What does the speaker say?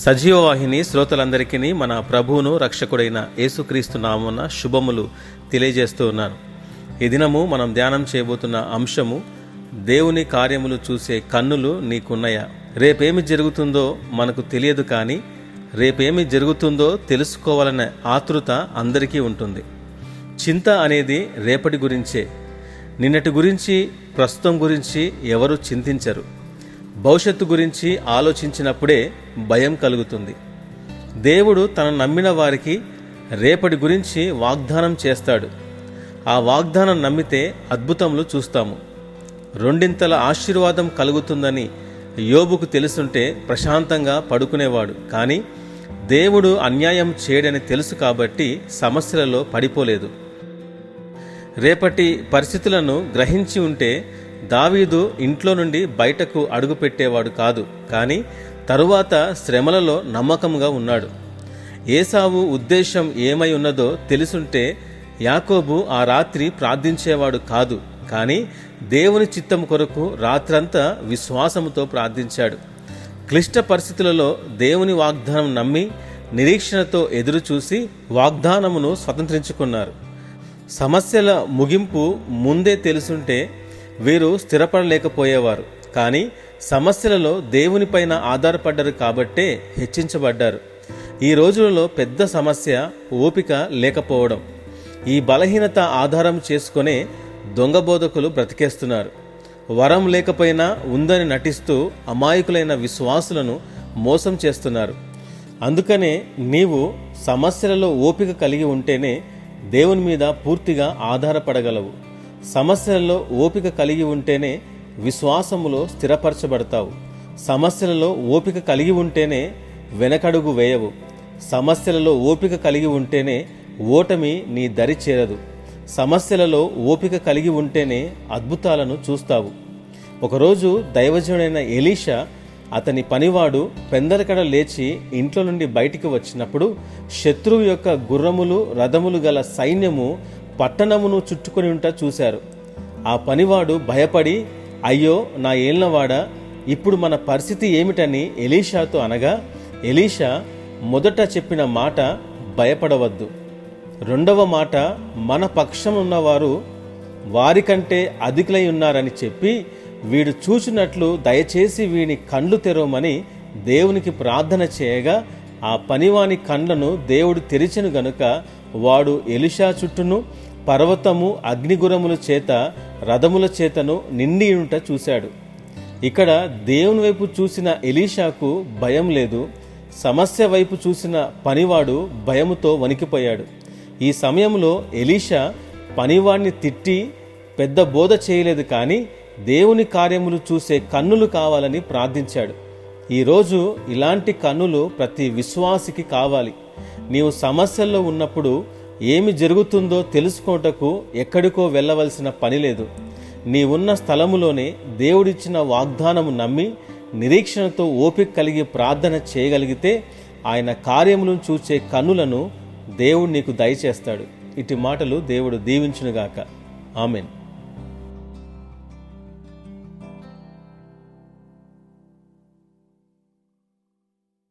సజీవవాహిని శ్రోతలందరికీ మన ప్రభువును రక్షకుడైన యేసుక్రీస్తు నామున శుభములు తెలియజేస్తూ ఉన్నాను. ఈ దినము మనం ధ్యానం చేయబోతున్న అంశము దేవుని కార్యములు చూసే కన్నులు నీకున్నాయా? రేపేమి జరుగుతుందో మనకు తెలియదు కానీ రేపేమి జరుగుతుందో తెలుసుకోవాలనే ఆతృత అందరికీ ఉంటుంది. చింత అనేది రేపటి గురించే. నిన్నటి గురించి ప్రస్తుతం గురించి ఎవరు చింతించరు. భవిష్యత్తు గురించి ఆలోచించినప్పుడే భయం కలుగుతుంది. దేవుడు తన నమ్మిన వారికి రేపటి గురించి వాగ్దానం చేస్తాడు. ఆ వాగ్దానం నమ్మితే అద్భుతములు చూస్తాము. రెండింతల ఆశీర్వాదం కలుగుతుందని యోబుకు తెలుసుంటే ప్రశాంతంగా పడుకునేవాడు. కానీ దేవుడు అన్యాయం చేయడని తెలుసు కాబట్టి సమస్యలలో పడిపోలేదు. రేపటి పరిస్థితులను గ్రహించి ఉంటే దావీదు ఇంట్లో నుండి బయటకు అడుగుపెట్టేవాడు కాదు కానీ తరువాత శ్రమలలో నమ్మకంగా ఉన్నాడు. ఏసావు ఉద్దేశం ఏమై ఉన్నదో తెలుసుంటే యాకోబు ఆ రాత్రి ప్రార్థించేవాడు కాదు కానీ దేవుని చిత్తం కొరకు రాత్రంతా విశ్వాసముతో ప్రార్థించాడు. క్లిష్ట పరిస్థితులలో దేవుని వాగ్దానం నమ్మి నిరీక్షణతో ఎదురుచూసి వాగ్దానమును స్వతంత్రించుకున్నారు. సమస్యల ముగింపు ముందే తెలుసుంటే వీరు స్థిరపడలేకపోయేవారు. కానీ సమస్యలలో దేవునిపైన ఆధారపడ్డారు కాబట్టే హెచ్చించబడ్డారు. ఈ రోజులలో పెద్ద సమస్య ఓపిక లేకపోవడం. ఈ బలహీనత ఆధారం చేసుకునే దొంగ బోధకులు బ్రతికేస్తున్నారు. వరం లేకపోయినా ఉందని నటిస్తూ అమాయకులైన విశ్వాసులను మోసం చేస్తున్నారు. అందుకనే నీవు సమస్యలలో ఓపిక కలిగి ఉంటేనే దేవుని మీద పూర్తిగా ఆధారపడగలవు. సమస్యలలో ఓపిక కలిగి ఉంటేనే విశ్వాసములో స్థిరపరచబడతావు. సమస్యలలో ఓపిక కలిగి ఉంటేనే వెనకడుగు వేయవు. సమస్యలలో ఓపిక కలిగి ఉంటేనే ఓటమి నీ దరి చేరదు. సమస్యలలో ఓపిక కలిగి ఉంటేనే అద్భుతాలను చూస్తావు. ఒకరోజు దైవజనుడైన ఎలీషా అతని పనివాడు పెందలకడ లేచి ఇంట్లో నుండి బయటికి వచ్చినప్పుడు శత్రువు యొక్క గుర్రములు రథములు గల సైన్యము పట్టణమును చుట్టుకొని ఉంట చూశారు. ఆ పనివాడు భయపడి అయ్యో నా ఏళ్ళవాడా ఇప్పుడు మన పరిస్థితి ఏమిటని ఎలీషాతో అనగా ఎలీషా మొదట చెప్పిన మాట భయపడవద్దు. రెండవ మాట మన పక్షం ఉన్నవారు వారికంటే అధికులై ఉన్నారని చెప్పి వీడు చూచినట్లు దయచేసి వీని కండ్లు తెరవమని దేవునికి ప్రార్థన చేయగా ఆ పనివాని కండ్లను దేవుడు తెరిచెను గనుక వాడు ఎలిషా చుట్టూను పర్వతము అగ్నిగురముల చేత రథముల చేతను నిండియుంట చూశాడు. ఇక్కడ దేవుని వైపు చూసిన ఎలీషాకు భయం లేదు. సమస్య వైపు చూసిన పనివాడు భయముతో వణికిపోయాడు. ఈ సమయంలో ఎలీషా పనివాడిని తిట్టి పెద్ద బోధ చేయలేదు కానీ దేవుని కార్యములు చూసే కన్నులు కావాలని ప్రార్థించాడు. ఈరోజు ఇలాంటి కన్నులు ప్రతి విశ్వాసికి కావాలి. నీవు సమస్యల్లో ఉన్నప్పుడు ఏమి జరుగుతుందో తెలుసుకోటకు ఎక్కడికో వెళ్ళవలసిన పని లేదు. నీవున్న స్థలములోనే దేవుడిచ్చిన వాగ్దానము నమ్మి నిరీక్షణతో ఓపిక కలిగి ప్రార్థన చేయగలిగితే ఆయన కార్యములను చూచే కన్నులను దేవుడు నీకు దయచేస్తాడు. ఇటు మాటలు దేవుడు దీవించునుగాక. ఆమెన్.